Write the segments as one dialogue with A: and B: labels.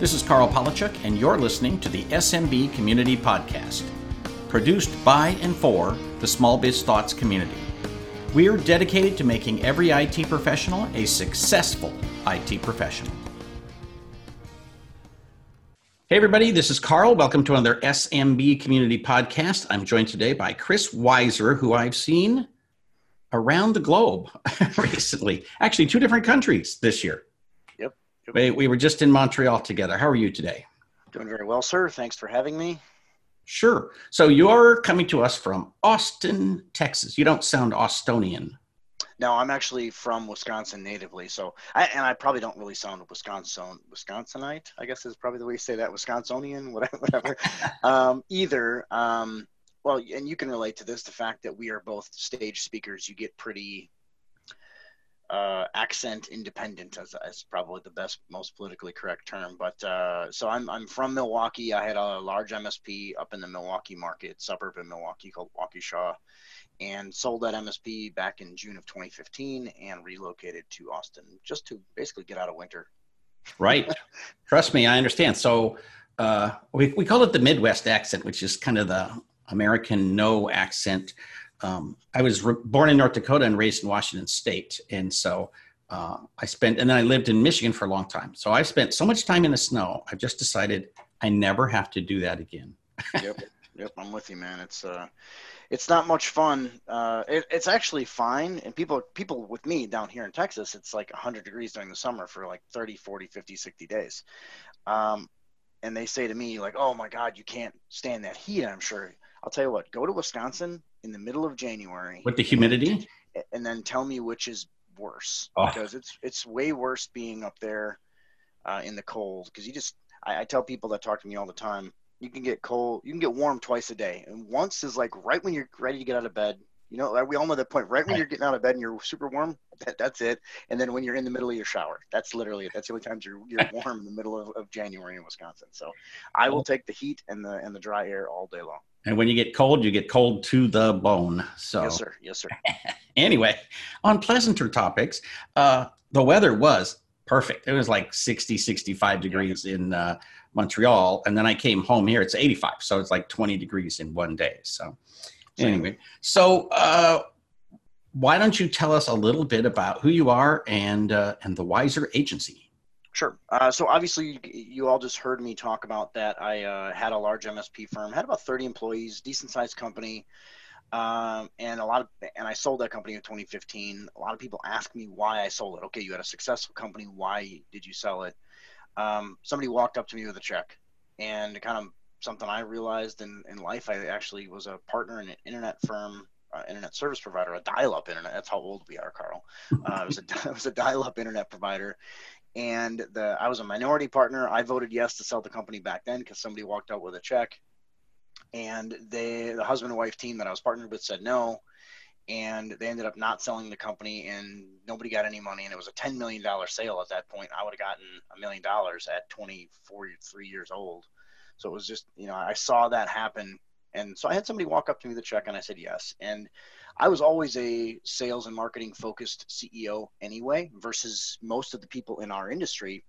A: This is Karl Palachuk, and you're listening to the SMB Community Podcast, produced by and for the Small Biz Thoughts community. We're dedicated to making every IT professional a successful IT professional. Hey, everybody, this is Karl. Welcome to another SMB Community Podcast. I'm joined today by Chris Wiser, who I've seen around the globe recently, actually, two different countries this year. We, we were just in Montreal together. How are you today?
B: Doing very well, sir. Thanks for having me.
A: Sure. So you're coming to us from Austin, Texas. You don't sound Austonian.
B: No, I'm actually from Wisconsin natively. So, I, and I probably don't really sound Wisconsin Wisconsinite. I guess is probably the way you say that, Wisconsinian, whatever. whatever. um, either. Um, well, and you can relate to this. The fact that we are both stage speakers, you get pretty uh, accent independent, as, as probably the best, most politically correct term. But uh, so I'm I'm from Milwaukee. I had a large MSP up in the Milwaukee market, suburb of Milwaukee called Waukesha and sold that MSP back in June of 2015 and relocated to Austin just to basically get out of winter.
A: Right. Trust me, I understand. So uh, we, we call it the Midwest accent, which is kind of the American no accent. Um, I was re- born in North Dakota and raised in Washington State. And so uh, I spent, and then I lived in Michigan for a long time. So I spent so much time in the snow. I've just decided I never have to do that again.
B: yep. Yep. I'm with you, man. It's, uh, it's not much fun. Uh, it, it's actually fine. And people, people with me down here in Texas, it's like 100 degrees during the summer for like 30, 40, 50, 60 days. Um, and they say to me, like, oh my God, you can't stand that heat, I'm sure. I'll tell you what, go to Wisconsin in the middle of January.
A: With the humidity?
B: And, and then tell me which is worse. Oh. Because it's, it's way worse being up there uh, in the cold. Because you just, I, I tell people that talk to me all the time, you can get cold you can get warm twice a day and once is like right when you're ready to get out of bed you know we all know that point right when you're getting out of bed and you're super warm that, that's it and then when you're in the middle of your shower that's literally it that's the only times you're, you're warm in the middle of, of january in wisconsin so i will take the heat and the and the dry air all day long
A: and when you get cold you get cold to the bone so
B: yes sir yes sir
A: anyway on pleasanter topics uh the weather was perfect it was like 60 65 degrees yeah. in uh Montreal, and then I came home here. It's 85, so it's like 20 degrees in one day. So, anyway, so uh, why don't you tell us a little bit about who you are and uh, and the Wiser Agency?
B: Sure. Uh, so obviously, you all just heard me talk about that. I uh, had a large MSP firm, had about 30 employees, decent sized company, um, and a lot of, and I sold that company in 2015. A lot of people ask me why I sold it. Okay, you had a successful company. Why did you sell it? um, somebody walked up to me with a check and kind of something I realized in, in life. I actually was a partner in an internet firm, uh, internet service provider, a dial-up internet. That's how old we are, Karl. Uh, I was a I was a dial-up internet provider, and the I was a minority partner. I voted yes to sell the company back then because somebody walked out with a check, and they the husband and wife team that I was partnered with said no. And they ended up not selling the company and nobody got any money and it was a $10 million sale at that point. I would have gotten a million dollars at 24 3 years old. So it was just you know i saw that happen. And so i had somebody walk up to me a check and i said yes. And i was always a sales and marketing focused ceo anyway versus most of the people in our industry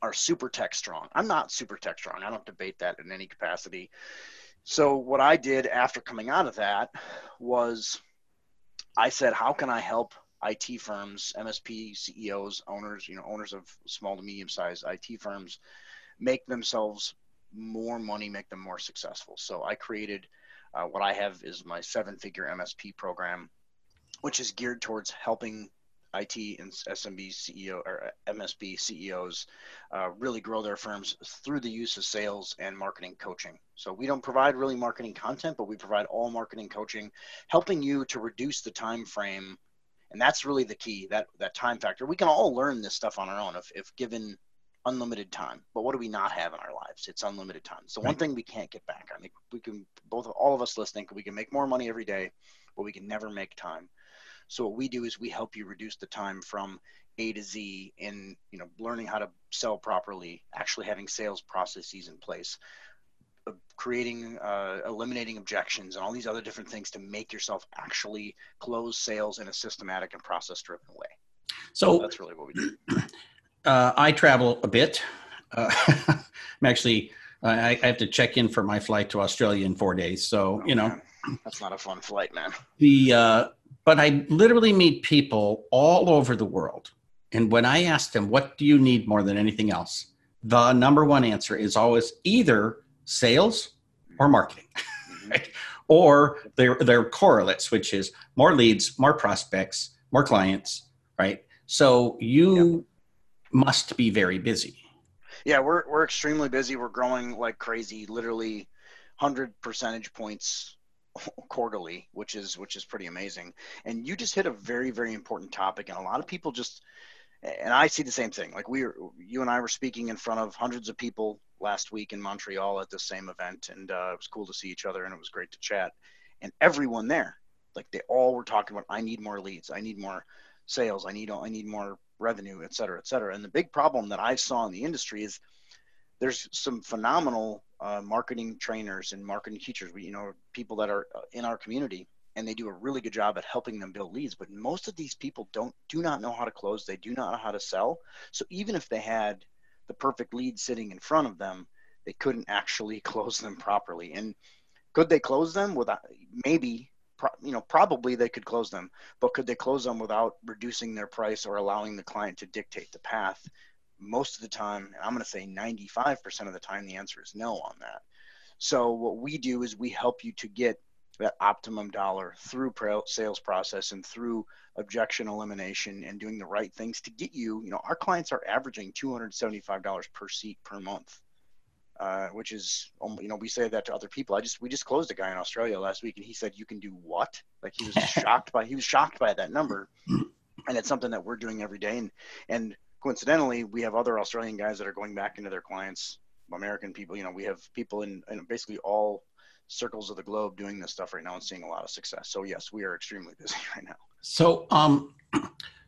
B: are super tech strong. I'm not super tech strong. I don't debate that in any capacity. So what i did after coming out of that was I said, how can I help IT firms, MSP CEOs, owners, you know, owners of small to medium sized IT firms make themselves more money, make them more successful. So I created uh, what I have is my seven figure MSP program, which is geared towards helping IT and SMB CEO or MSP CEOs uh, really grow their firms through the use of sales and marketing coaching. So we don't provide really marketing content, but we provide all marketing coaching, helping you to reduce the time frame. And that's really the key that that time factor. We can all learn this stuff on our own if, if given unlimited time. But what do we not have in our lives? It's unlimited time. So right. one thing we can't get back. I mean, we can both all of us listening, we can make more money every day, but we can never make time. So what we do is we help you reduce the time from A to Z in you know learning how to sell properly, actually having sales processes in place, uh, creating, uh, eliminating objections, and all these other different things to make yourself actually close sales in a systematic and process-driven way.
A: So,
B: so that's really what we do.
A: Uh, I travel a bit. Uh, I'm actually, I, I, have to check in for my flight to Australia in four days. So, oh, you know,
B: man. that's not a fun flight, man.
A: The, uh, but I literally meet people all over the world. And when I ask them, what do you need more than anything else? The number one answer is always either sales or marketing, mm-hmm. right? Or they're, they're correlates, which is more leads, more prospects, more clients, right? So you. Must be very busy.
B: Yeah, we're, we're extremely busy. We're growing like crazy, literally 100 percentage points quarterly, which is which is pretty amazing. And you just hit a very very important topic, and a lot of people just and I see the same thing. Like we were, you and I were speaking in front of hundreds of people last week in Montreal at the same event, and uh, it was cool to see each other, and it was great to chat. And everyone there, like they all were talking about, I need more leads, I need more sales, I need I need more revenue, et cetera, et cetera. And the big problem that I saw in the industry is there's some phenomenal uh, marketing trainers and marketing teachers, we, you know, people that are uh, in our community, and they do a really good job at helping them build leads. But most of these people don't do not know how to close. They do not know how to sell. So even if they had the perfect lead sitting in front of them, they couldn't actually close them properly. And could they close them without maybe you know probably they could close them but could they close them without reducing their price or allowing the client to dictate the path most of the time, I'm going to say 95% of the time, the answer is no on that. So what we do is we help you to get that optimum dollar through sales process and through objection elimination and doing the right things to get you, you know, our clients are averaging $275 per seat per month. Uh, which is, um, you know, we say that to other people. I just, we just closed a guy in Australia last week and he said, you can do what? Like he was shocked by, he was shocked by that number. And it's something that we're doing every day. And, and coincidentally, we have other Australian guys that are going back into their clients, American people. You know, we have people in, in basically all circles of the globe doing this stuff right now and seeing a lot of success. So yes, we are extremely busy right now.
A: So, um,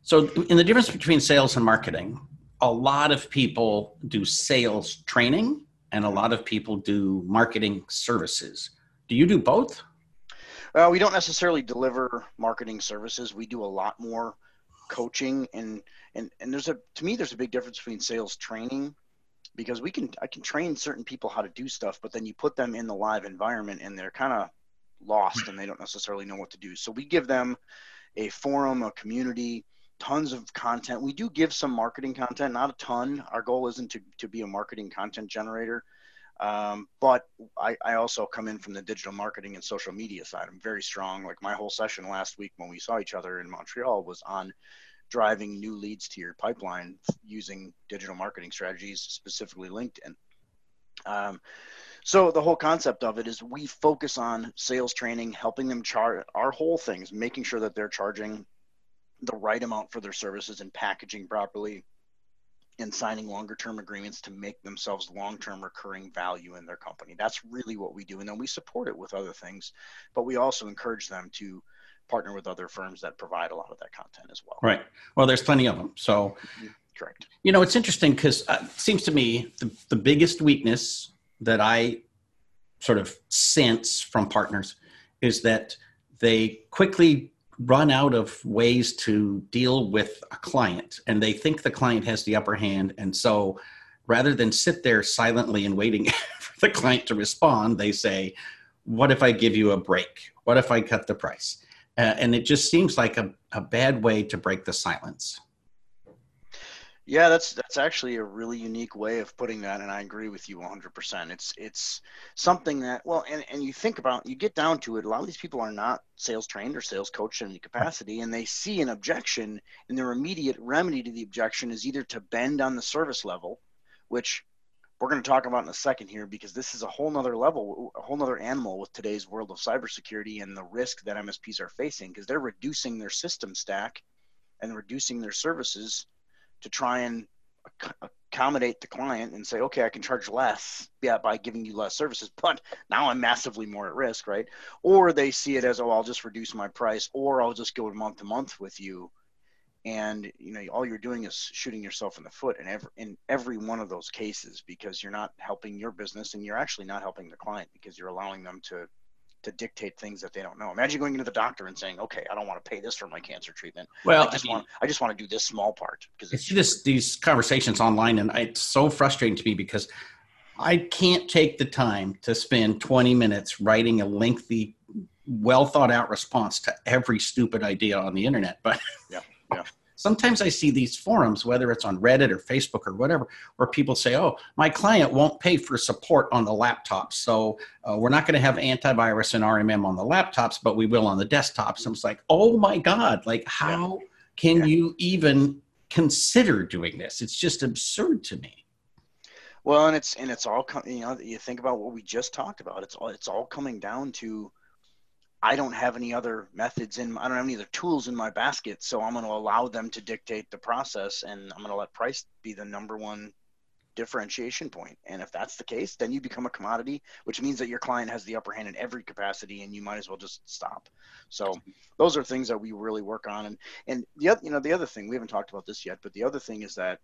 A: so in the difference between sales and marketing, a lot of people do sales training and a lot of people do marketing services. Do you do both?
B: Well, we don't necessarily deliver marketing services. We do a lot more coaching and and and there's a to me there's a big difference between sales training because we can I can train certain people how to do stuff, but then you put them in the live environment and they're kind of lost and they don't necessarily know what to do. So we give them a forum, a community, tons of content. We do give some marketing content, not a ton. Our goal isn't to, to be a marketing content generator. Um, but I, I also come in from the digital marketing and social media side. I'm very strong. Like my whole session last week when we saw each other in Montreal was on driving new leads to your pipeline using digital marketing strategies, specifically LinkedIn. Um, so the whole concept of it is we focus on sales training, helping them charge our whole things, making sure that they're charging the right amount for their services and packaging properly and signing longer term agreements to make themselves long term recurring value in their company. That's really what we do. And then we support it with other things, but we also encourage them to partner with other firms that provide a lot of that content as well.
A: Right. Well, there's plenty of them. So,
B: mm-hmm. correct.
A: You know, it's interesting because uh, it seems to me the, the biggest weakness that I sort of sense from partners is that they quickly run out of ways to deal with a client and they think the client has the upper hand. And so rather than sit there silently and waiting for the client to respond, they say, What if I give you a break? What if I cut the price? Uh, and it just seems like a, a bad way to break the silence.
B: Yeah, that's that's actually a really unique way of putting that, and I agree with you 100%. It's it's something that well, and, and you think about, you get down to it. A lot of these people are not sales trained or sales coached in any capacity, and they see an objection, and their immediate remedy to the objection is either to bend on the service level, which we're going to talk about in a second here because this is a whole nother level, a whole nother animal with today's world of cybersecurity and the risk that MSPs are facing because they're reducing their system stack and reducing their services to try and accommodate the client and say, okay, I can charge less yeah, by giving you less services, but now I'm massively more at risk, right? Or they see it as, oh, I'll just reduce my price, or I'll just go month to month with you and you know all you're doing is shooting yourself in the foot in every in every one of those cases because you're not helping your business and you're actually not helping the client because you're allowing them to to dictate things that they don't know. Imagine going into the doctor and saying, "Okay, I don't want to pay this for my cancer treatment.
A: Well,
B: I just
A: I mean,
B: want I just want to do this small part because
A: I see this these conversations online, and it's so frustrating to me because I can't take the time to spend 20 minutes writing a lengthy, well thought out response to every stupid idea on the internet. But
B: Yeah, yeah.
A: Sometimes I see these forums, whether it's on Reddit or Facebook or whatever, where people say, "Oh, my client won't pay for support on the laptops. so uh, we're not going to have antivirus and RMM on the laptops, but we will on the desktops." And it's like, "Oh my God! Like, how can
B: Yeah.
A: you even consider doing this? It's just absurd to me."
B: Well, and it's and it's all com- you know you think about what we just talked about. It's all it's all coming down to I don't have any other methods in I don't have any other tools in my basket, so I'm going to allow them to dictate the process, and I'm going to let price be the number one differentiation point. And if that's the case, then you become a commodity, which means that your client has the upper hand in every capacity, and you might as well just stop. So those are things that we really work on. And and the other you know the other thing we haven't talked about this yet, but the other thing is that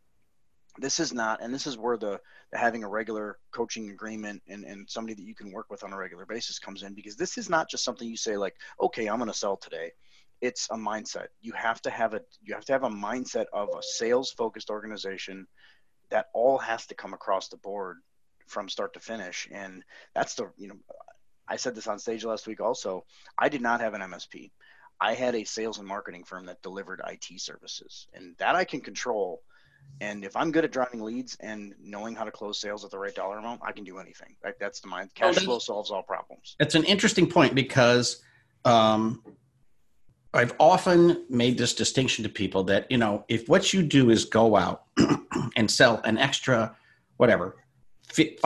B: this is not and this is where the, the having a regular coaching agreement and, and somebody that you can work with on a regular basis comes in because this is not just something you say like okay i'm going to sell today. It's a mindset. You have to have a you have to have a mindset of a sales focused organization that all has to come across the board from start to finish and that's the you know i said this on stage last week also i did not have an msp i had a sales and marketing firm that delivered it services and that i can control and if I'm good at driving leads and knowing how to close sales at the right dollar amount, I can do anything. Right? That's the mind. Cash flow solves all problems.
A: It's an interesting point because um, I've often made this distinction to people that, you know, if what you do is go out and sell an extra, whatever, $5,000,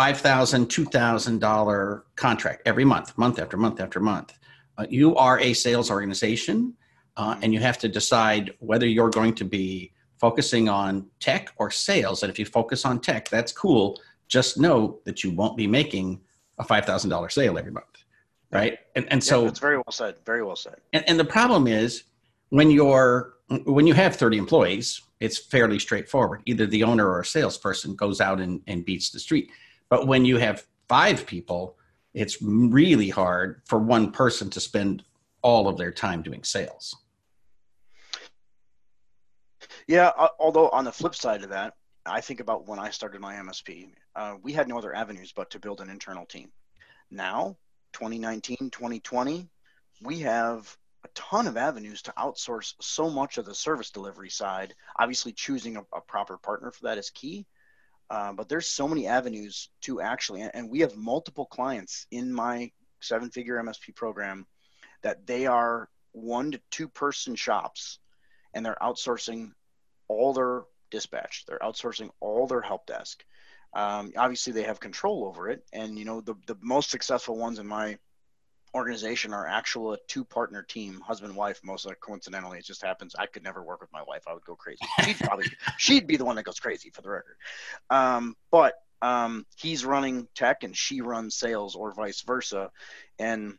A: $2,000 contract every month, month after month after month, uh, you are a sales organization uh, and you have to decide whether you're going to be focusing on tech or sales. And if you focus on tech, that's cool. Just know that you won't be making a $5,000 sale every month. Right. And, and
B: So it's very well said. Very well said.
A: and, and the problem is when you're, when you have 30 employees, it's fairly straightforward. Either the owner or a salesperson goes out and, and beats the street. But when you have five people, it's really hard for one person to spend all of their time doing sales.
B: Yeah. uh, Although on the flip side of that, I think about when I started my MSP, uh, we had no other avenues but to build an internal team. Now, 2019, 2020, we have a ton of avenues to outsource so much of the service delivery side. Obviously, choosing a, a proper partner for that is key. Uh, but there's so many avenues to actually, and we have multiple clients in my seven figure MSP program that they are one to two person shops and they're outsourcing all their dispatch, they're outsourcing all their help desk. Um, obviously, they have control over it. And, you know, the, the most successful ones in my organization are actual a two partner team, husband wife. Most of coincidentally, it just happens. I could never work with my wife. I would go crazy. She'd probably she'd be the one that goes crazy for the record. Um, but um, he's running tech and she runs sales, or vice versa, and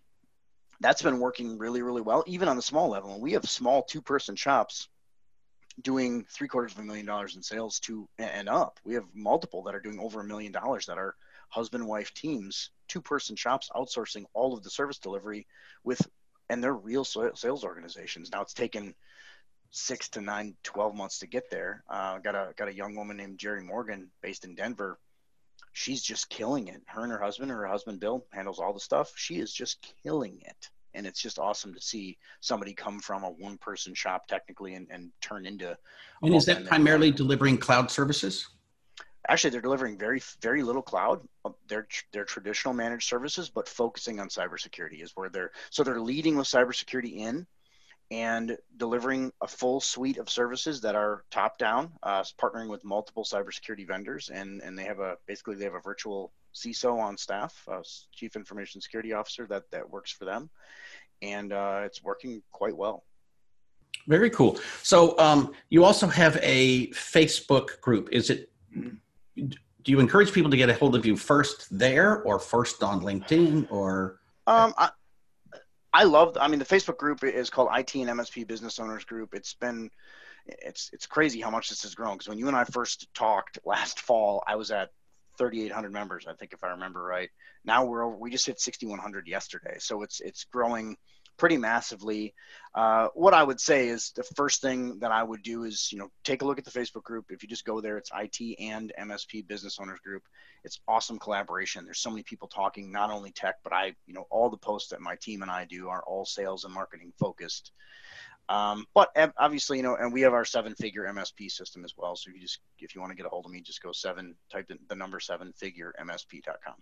B: that's been working really really well. Even on the small level, and we have small two person shops doing three quarters of a million dollars in sales to and up. We have multiple that are doing over a million dollars that are husband wife teams, two person shops outsourcing all of the service delivery with and they're real sales organizations. Now it's taken six to nine, 12 months to get there. Uh, got a got a young woman named Jerry Morgan based in Denver. She's just killing it. Her and her husband, her husband Bill handles all the stuff. She is just killing it. And it's just awesome to see somebody come from a one person shop technically and, and turn into.
A: And is that primarily delivering cloud services?
B: Actually, they're delivering very, very little cloud. Uh, They're they're traditional managed services, but focusing on cybersecurity is where they're. So they're leading with cybersecurity in, and delivering a full suite of services that are top down, uh, partnering with multiple cybersecurity vendors, and and they have a basically they have a virtual CISO on staff, uh, Chief Information Security Officer that that works for them, and uh, it's working quite well.
A: Very cool. So um, you also have a Facebook group. Is it? Do you encourage people to get a hold of you first there, or first on LinkedIn, or?
B: Um, I, I love. I mean, the Facebook group is called IT and MSP Business Owners Group. It's been, it's it's crazy how much this has grown. Because when you and I first talked last fall, I was at 3,800 members, I think, if I remember right. Now we're over, we just hit 6,100 yesterday, so it's it's growing pretty massively. Uh, what I would say is the first thing that I would do is, you know, take a look at the Facebook group. If you just go there, it's IT and MSP Business Owners Group. It's awesome collaboration. There's so many people talking, not only tech, but I, you know, all the posts that my team and I do are all sales and marketing focused. Um, but obviously, you know, and we have our seven figure MSP system as well. So if you just, if you want to get a hold of me, just go seven, type in the number seven figure MSP.com.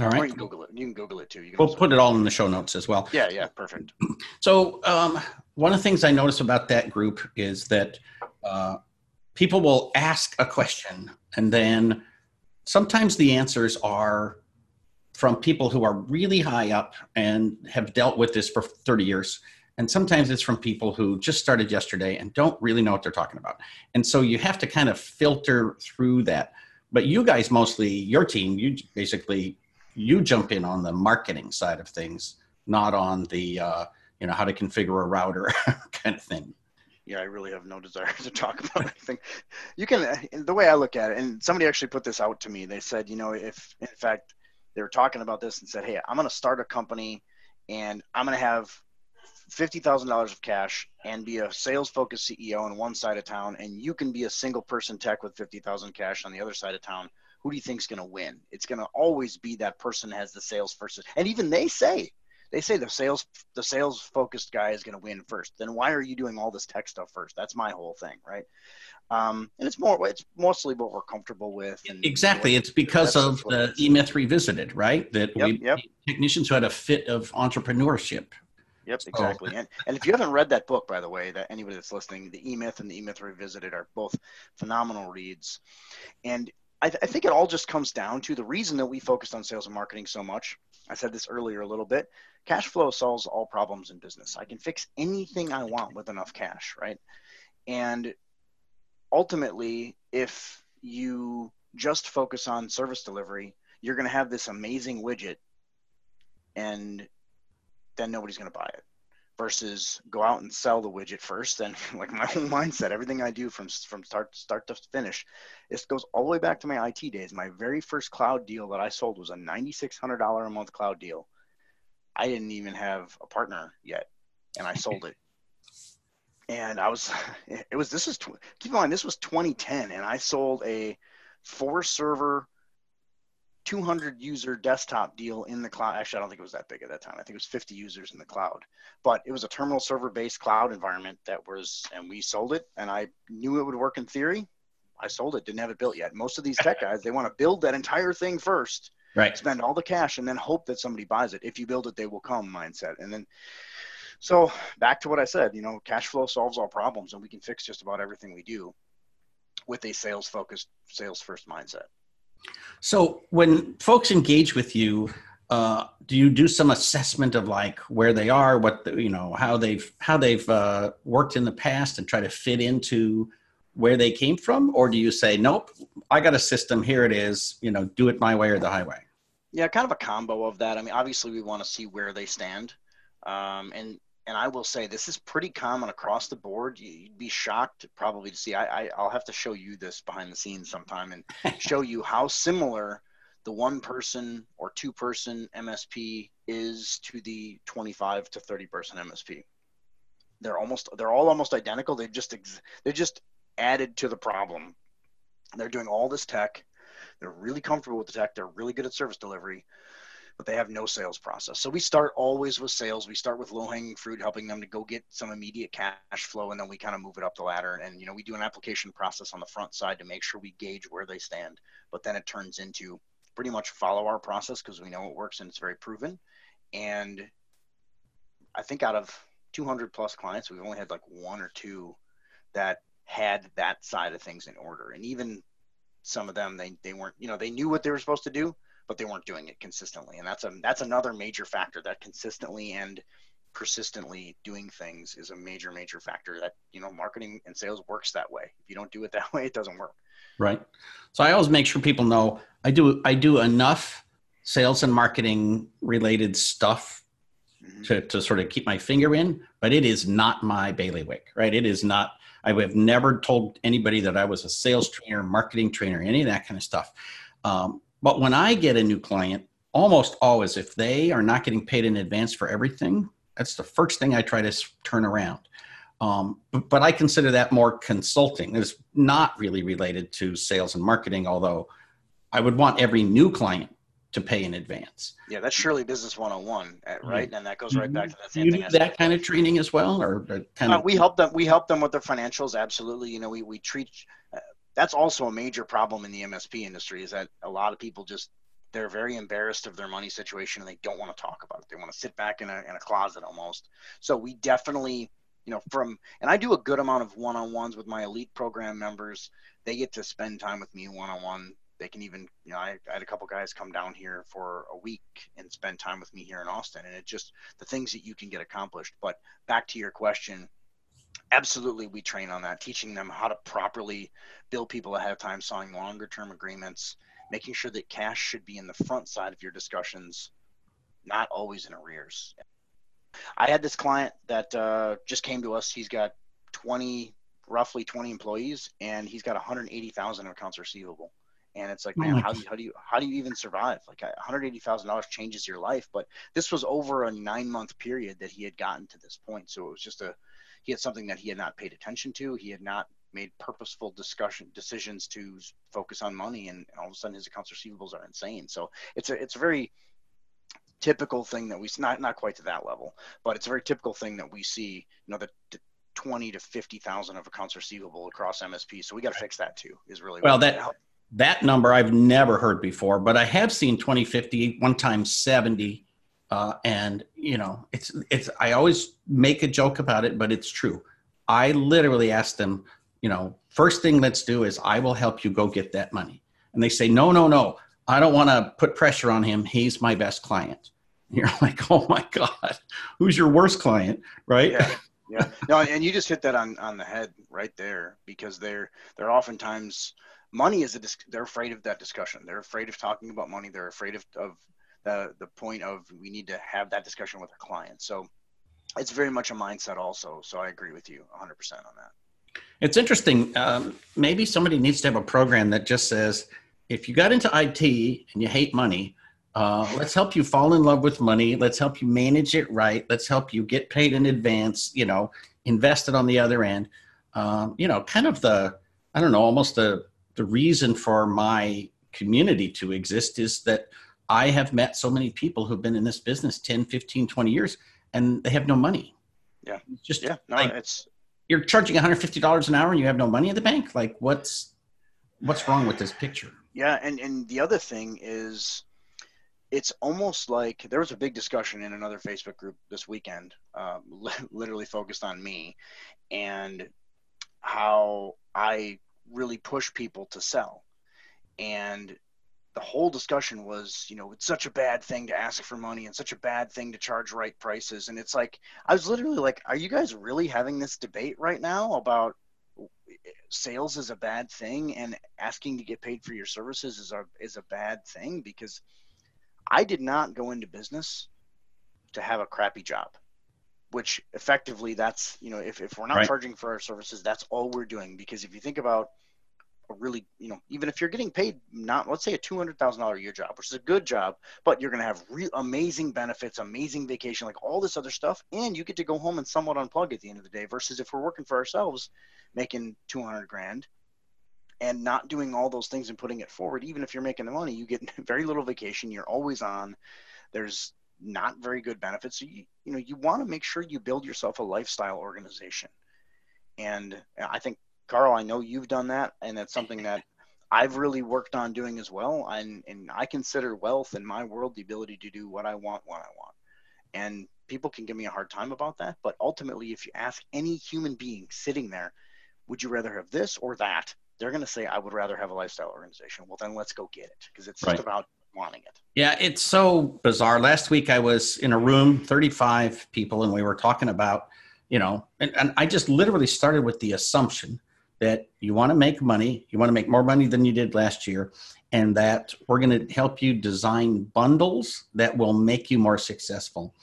A: All right.
B: Or you can Google it. You can Google it too. You can
A: We'll put it all in the show notes as well.
B: Yeah, yeah, perfect.
A: So um, one of the things I notice about that group is that uh, people will ask a question, and then sometimes the answers are from people who are really high up and have dealt with this for 30 years. And sometimes it's from people who just started yesterday and don't really know what they're talking about. And so you have to kind of filter through that. But you guys mostly, your team, you basically you jump in on the marketing side of things, not on the uh, you know how to configure a router kind of thing.
B: Yeah, I really have no desire to talk about anything. You can, the way I look at it, and somebody actually put this out to me. They said, you know, if in fact they were talking about this and said, hey, I'm going to start a company and I'm going to have fifty thousand dollars of cash and be a sales focused CEO on one side of town, and you can be a single person tech with fifty thousand cash on the other side of town. Who do you think's going to win? It's going to always be that person that has the sales first, and even they say they say the sales the sales focused guy is going to win first. Then why are you doing all this tech stuff first? That's my whole thing, right? Um, and it's more it's mostly what we're comfortable with. And
A: Exactly. It's because of the
B: is.
A: E-Myth Revisited, right? That
B: Yep,
A: we
B: yep.
A: technicians who had a fit of entrepreneurship.
B: Yep, exactly. And and if you haven't read that book, by the way, that anybody that's listening, the E Myth and the E Myth Revisited are both phenomenal reads. And I, th- I think it all just comes down to the reason that we focused on sales and marketing so much. I said this earlier a little bit. Cash flow solves all problems in business. I can fix anything I want with enough cash, right? And ultimately, if you just focus on service delivery, you're going to have this amazing widget and then nobody's going to buy it versus go out and sell the widget first. Then like my whole mindset everything i do from from start start to finish this goes all the way back to my it days. My very first cloud deal that i sold was a $9600 a month cloud deal. I didn't even have a partner yet and i sold it. And i was it was this is keep in mind this was 2010 and i sold a four server 200 user desktop deal in the cloud. Actually, I don't think it was that big at that time. I think it was 50 users in the cloud, but it was a terminal server based cloud environment that was, and we sold it. And I knew it would work in theory. I sold it, didn't have it built yet. Most of these tech guys, they want to build that entire thing first,
A: Right.
B: spend all the cash, and then hope that somebody buys it. If you build it, they will come mindset. And then, so back to what I said, you know, cash flow solves all problems, and we can fix just about everything we do with a sales focused, sales first mindset.
A: So when folks engage with you, uh, do you do some assessment of like where they are, what the, you know, how they've how they've uh, worked in the past, and try to fit into where they came from, or do you say, nope, I got a system, here it is, you know, do it my way or the highway?
B: Yeah, kind of a combo of that. I mean, obviously, we want to see where they stand, um, and and I will say this is pretty common across the board. You- You'd be shocked probably to see. I, I I'll have to show you this behind the scenes sometime and show you how similar the one person or two person MSP is to the 25 to 30 person MSP. They're almost they're all almost identical. They just ex- they just added to the problem. They're doing all this tech. They're really comfortable with the tech. They're really good at service delivery, but they have no sales process. So we start always with sales. We start with low hanging fruit, helping them to go get some immediate cash flow, and then we kind of move it up the ladder. And you know, we do an application process on the front side to make sure we gauge where they stand. But then it turns into pretty much follow our process because we know it works and it's very proven. And I think out of 200 plus clients, we've only had like one or two that had that side of things in order. And even some of them, they, they weren't, you know, they knew what they were supposed to do, but they weren't doing it consistently. And that's a, that's another major factor that consistently and persistently doing things is a major, major factor that, you know, marketing and sales works that way. If you don't do it that way, it doesn't work.
A: Right. So I always make sure people know I do I do enough sales and marketing related stuff
B: Mhm.
A: to, to sort of keep my finger in, but it is not my bailiwick, right? It is not, I have never told anybody that I was a sales trainer, marketing trainer, any of that kind of stuff. Um, but when I get a new client, almost always, if they are not getting paid in advance for everything, that's the first thing I try to turn around. Um, but, but, I consider that more consulting. It's not really related to sales and marketing, although I would want every new client to pay in advance.
B: Yeah, that's surely business 101, uh, right? And that goes right back to that
A: same you thing. that kind of training as well, or kind
B: uh, of. We help them. We help them with their financials. Absolutely. You know, we we treat. That's also a major problem in the MSP industry. Is that a lot of people just they're very embarrassed of their money situation and they don't want to talk about it. They want to sit back in a in a closet almost. So we definitely you know from and i do a good amount of one-on-ones with my elite program members they get to spend time with me one-on-one they can even you know I, I, had a couple guys come down here for a week and spend time with me here in austin and it just the things that you can get accomplished but back to your question absolutely we train on that teaching them how to properly bill people ahead of time signing longer term agreements making sure that cash should be in the front side of your discussions not always in arrears I had this client that uh, just came to us. He's got 20, roughly 20 employees, and he's got 180,000 accounts receivable. And it's like, oh man, how do, you, how do you how do you even survive? Like, $180,000 changes your life. But this was over a nine month period that he had gotten to this point. So it was just a he had something that he had not paid attention to. He had not made purposeful discussion decisions to focus on money, and, all of a sudden his accounts receivables are insane. So it's a it's a very typical thing that we not not quite to that level, but it's a very typical thing that we see. You know, the, the twenty to fifty thousand of accounts receivable across MSP. So we got to fix that too. Is really
A: well that that number I've never heard before, but I have seen 20, 50, one time 70. Uh, and you know, it's, it's, I always make a joke about it, but it's true. I literally ask them, you know, first thing let's do is I will help you go get that money. And they say, no, no, no, I don't want to put pressure on him. He's my best client. You're like, oh my God, who's your worst client? Right.
B: Yeah. Yeah. No, and you just hit that on, on the head right there because they're, they're oftentimes money is a, they're afraid of that discussion. They're afraid of talking about money. They're afraid of, of the, the point of we need to have that discussion with our clients. So it's very much a mindset also. So I agree with you 100% on that.
A: It's interesting. Um, maybe somebody needs to have a program that just says, if you got into IT and you hate money, uh, let's help you fall in love with money. Let's help you manage it right. Let's help you get paid in advance. You know, invest it on the other end. Um, you know, kind of the I don't know, almost the the reason for my community to exist is that I have met so many people who've been in this business 10, 15, 20 years and they have no money.
B: Yeah.
A: It's just
B: yeah, no,
A: like,
B: it's
A: you're charging $150 an hour and you have no money in the bank. Like what's what's wrong with this picture?
B: Yeah, and and the other thing is, it's almost like there was a big discussion in another Facebook group this weekend, um, literally focused on me, and how I really push people to sell, and the whole discussion was, you know, it's such a bad thing to ask for money and such a bad thing to charge right prices. And it's like, I was literally like, are you guys really having this debate right now about sales is a bad thing and asking to get paid for your services is a is a bad thing because I did not go into business to have a crappy job which effectively that's you know if, if we're not right. charging for our services that's all we're doing because if you think about really you know even if you're getting paid not let's say a $200000 a year job which is a good job but you're to have amazing benefits amazing vacation like all this other stuff and you get to go home and somewhat unplug at the end of the day versus if we're working for ourselves making 200 grand and not doing all those things and putting it forward even if you're making the money you get very little vacation you're always on there's not very good benefits. So you, you know you want to make sure you build yourself a lifestyle organization. And i think karl i know you've done that and that's something that i've really worked on doing as well and, and i consider wealth in my world the ability to do what i want when i want and people can give me a hard time about that but ultimately if you ask any human being sitting there would you rather have this or that? They're going to say, I would rather have a lifestyle organization. Well, then let's go get it because it's right. just about wanting it.
A: Yeah, it's so bizarre. Last week I was in a room, 35 people, and we were talking about, you know, and, and I just literally started with the assumption that you want to make money, you want to make more money than you did last year, and that we're going to help you design bundles that will make you more successful.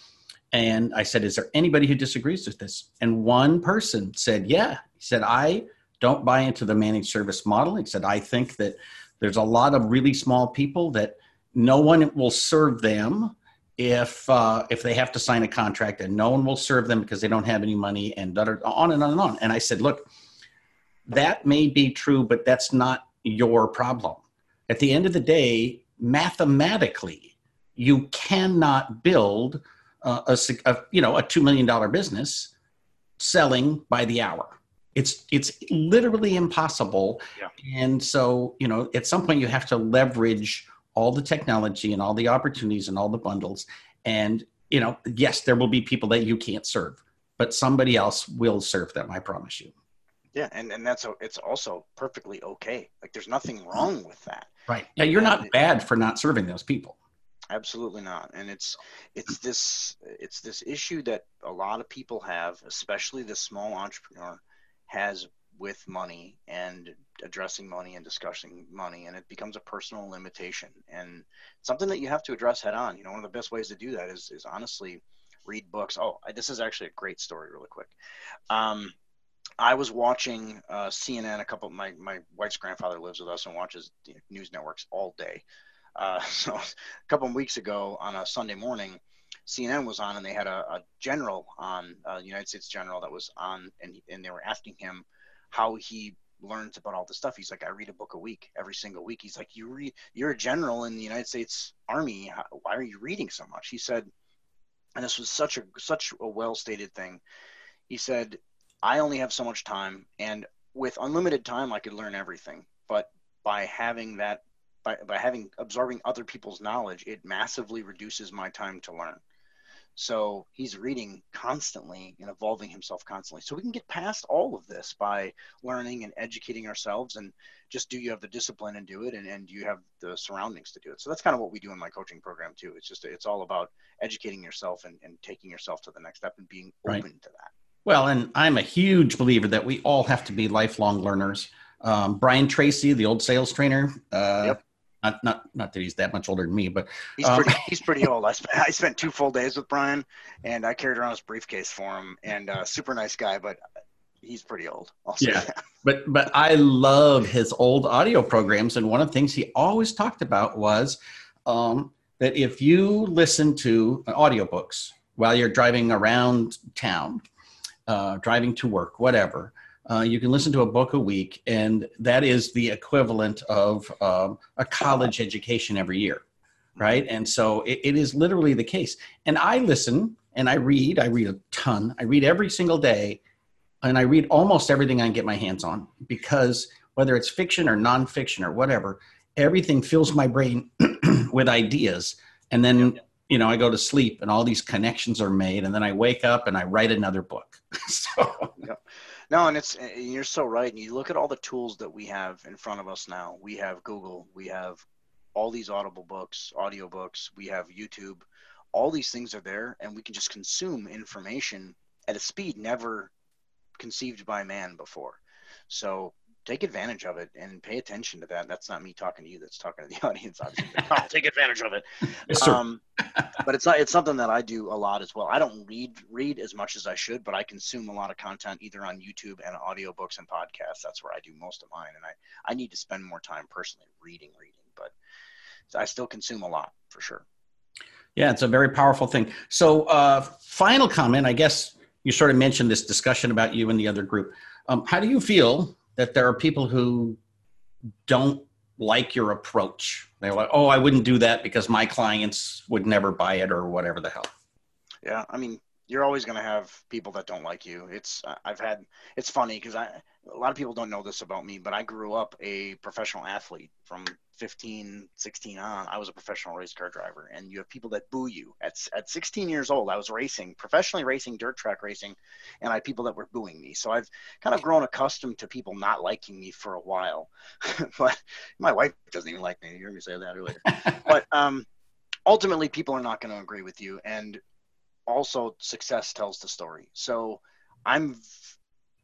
A: And I said, Is there anybody who disagrees with this? And one person said, Yeah. He said, I don't buy into the managed service model. He said, I think that There's a lot of really small people that no one will serve them if uh, if they have to sign a contract, and no one will serve them because they don't have any money, and on and on and on. And I said, look, that may be true, but that's not your problem. At the end of the day, mathematically, you cannot build uh, a, a you know a two million dollar business selling by the hour. It's it's literally impossible. Yeah. And so you know at some point you have to leverage all the technology and all the opportunities and all the bundles. And you know yes, there will be people that you can't serve, but somebody else will serve them. I promise you.
B: Yeah, and, and that's a, it's also perfectly okay. Like there's nothing wrong with that.
A: Right. Yeah, you're not bad for not serving those people.
B: Absolutely not. And it's it's this it's this issue that a lot of people have, especially the small entrepreneur has with money and addressing money and discussing money and it becomes a personal limitation and something that you have to address head on you know one of the best ways to do that is is honestly read books oh this is actually a great story really quick um, I was watching uh, CNN. A couple. My my wife's grandfather lives with us and watches news networks all day. Uh, so a couple of weeks ago on a Sunday morning, CNN was on and they had a, a general on, a United States general that was on, and and they were asking him how he learns about all this stuff. He's like, I read a book a week, every single week. He's like, you read, you're a general in the United States Army. why are you reading so much? He said, and this was such a such a well stated thing. He said, I only have so much time, and with unlimited time, I could learn everything. But by having that, by, by having absorbing other people's knowledge, it massively reduces my time to learn. So he's reading constantly and evolving himself constantly. So we can get past all of this by learning and educating ourselves and just do you have the discipline and do it and, and you have the surroundings to do it. So that's kind of what we do in my coaching program too. It's just it's all about educating yourself and, and taking yourself to the next step and being open to that.
A: Well, and I'm a huge believer that we all have to be lifelong learners. Um, Brian Tracy, the old sales trainer, uh, yep. not, not, not that he's that much older than me, but
B: he's um, pretty, he's pretty old. I spent, I spent two full days with Brian and I carried around his briefcase for him and uh, super nice guy, but he's pretty old.
A: Also. Yeah. but, but I love his old audio programs. And one of the things he always talked about was um, that if you listen to audiobooks while you're driving around town, uh, driving to work, whatever. Uh, you can listen to a book a week, and that is the equivalent of um, a college education every year, right? And so it, it is literally the case. And I listen and I read. I read a ton. I read every single day, and I read almost everything I can get my hands on because whether it's fiction or nonfiction or whatever, everything fills my brain with ideas, and then you know, I go to sleep and all these connections are made, and then I wake up and I write another book. so,
B: no, and it's you're so right. And you look at all the tools that we have in front of us now. We have Google, we have all these audible books, audio books, we have YouTube. All these things are there, and we can just consume information at a speed never conceived by man before. So take advantage of it and pay attention to that. That's not me talking to you. That's talking to the audience. Obviously, I'll take advantage of it. Yes, um, but it's not. It's something that I do a lot as well. I don't read read as much as I should, but I consume a lot of content either on YouTube and audiobooks and podcasts. That's where I do most of mine, and I I need to spend more time personally reading, reading. But I still consume a lot for sure.
A: Yeah, it's a very powerful thing. So, uh, final comment. I guess you sort of mentioned this discussion about you and the other group. Um, how do you feel that there are people who don't like your approach. They're like, oh, I wouldn't do that because my clients would never buy it or whatever the hell.
B: Yeah, I mean, you're always going to have people that don't like you. It's I've had it's funny because I a lot of people don't know this about me, but I grew up a professional athlete from 15, 16 on. I was a professional race car driver, and you have people that boo you at at 16 years old. I was racing professionally racing dirt track racing, and I had people that were booing me. So I've kind of grown accustomed to people not liking me for a while. but my wife doesn't even like me. You heard me say that earlier. but um, ultimately, people are not going to agree with you, and also success tells the story. So I'm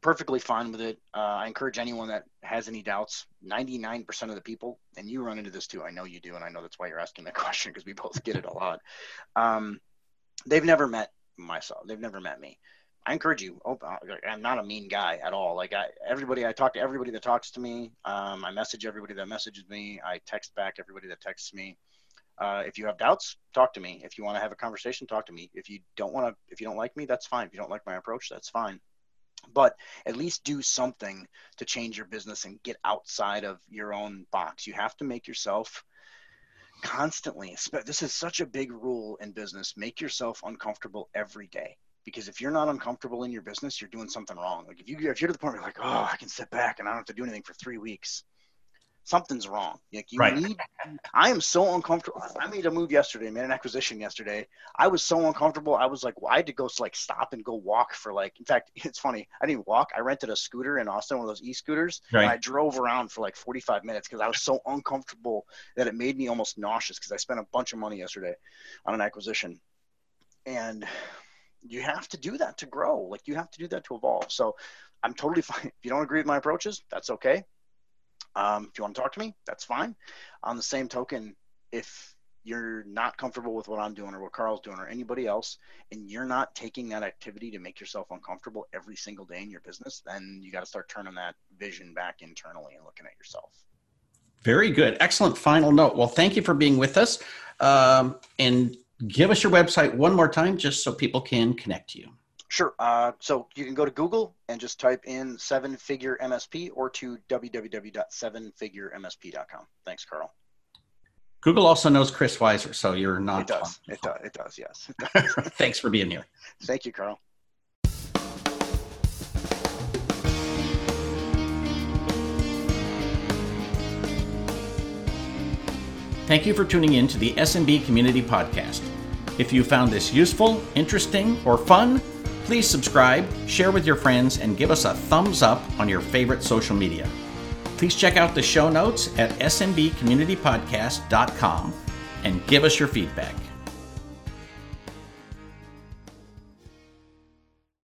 B: perfectly fine with it. Uh, I encourage anyone that has any doubts. 99% of the people, and you run into this too. I know you do, and I know that's why you're asking that question because we both get it a lot. Um, they've never met myself. They've never met me. I encourage you. Oh, I'm not a mean guy at all. Like I, everybody, I talk to everybody that talks to me. Um, I message everybody that messages me. I text back everybody that texts me. Uh, if you have doubts, talk to me. If you want to have a conversation, talk to me. If you don't want to, if you don't like me, that's fine. If you don't like my approach, that's fine. But at least do something to change your business and get outside of your own box. You have to make yourself constantly. This is such a big rule in business. Make yourself uncomfortable every day because if you're not uncomfortable in your business, you're doing something wrong. Like if you if you're to the point where you're like, oh, I can sit back and I don't have to do anything for three weeks, something's wrong. Like you right. need. I am so uncomfortable. I made a move yesterday, made an acquisition yesterday. I was so uncomfortable. I was like, well, I had to go like stop and go walk for like. In fact, it's funny. I didn't walk. I rented a scooter in Austin, one of those e-scooters, right. and I drove around for like 45 minutes because I was so uncomfortable that it made me almost nauseous because I spent a bunch of money yesterday on an acquisition, and you have to do that to grow. Like you have to do that to evolve. So I'm totally fine. If you don't agree with my approaches, that's okay. Um, if you want to talk to me, that's fine. On the same token, if you're not comfortable with what I'm doing or what Karl's doing or anybody else, and you're not taking that activity to make yourself uncomfortable every single day in your business, then you got to start turning that vision back internally and looking at yourself.
A: Very good. Excellent final note. Well, thank you for being with us. Um, and give us your website one more time just so people can connect to you.
B: Sure. Uh, so you can go to Google and just type in seven figure MSP or to www.sevenfiguremsp.com. Thanks, Karl.
A: Google also knows Chris Wiser, so you're not.
B: It does. It does. It does. Yes. It
A: does. Thanks for being here.
B: Thank you, Karl.
A: Thank you for tuning in to the SMB Community Podcast. If you found this useful, interesting, or fun, please subscribe, share with your friends, and give us a thumbs up on your favorite social media. Please check out the show notes at smbcommunitypodcast.com and give us your feedback.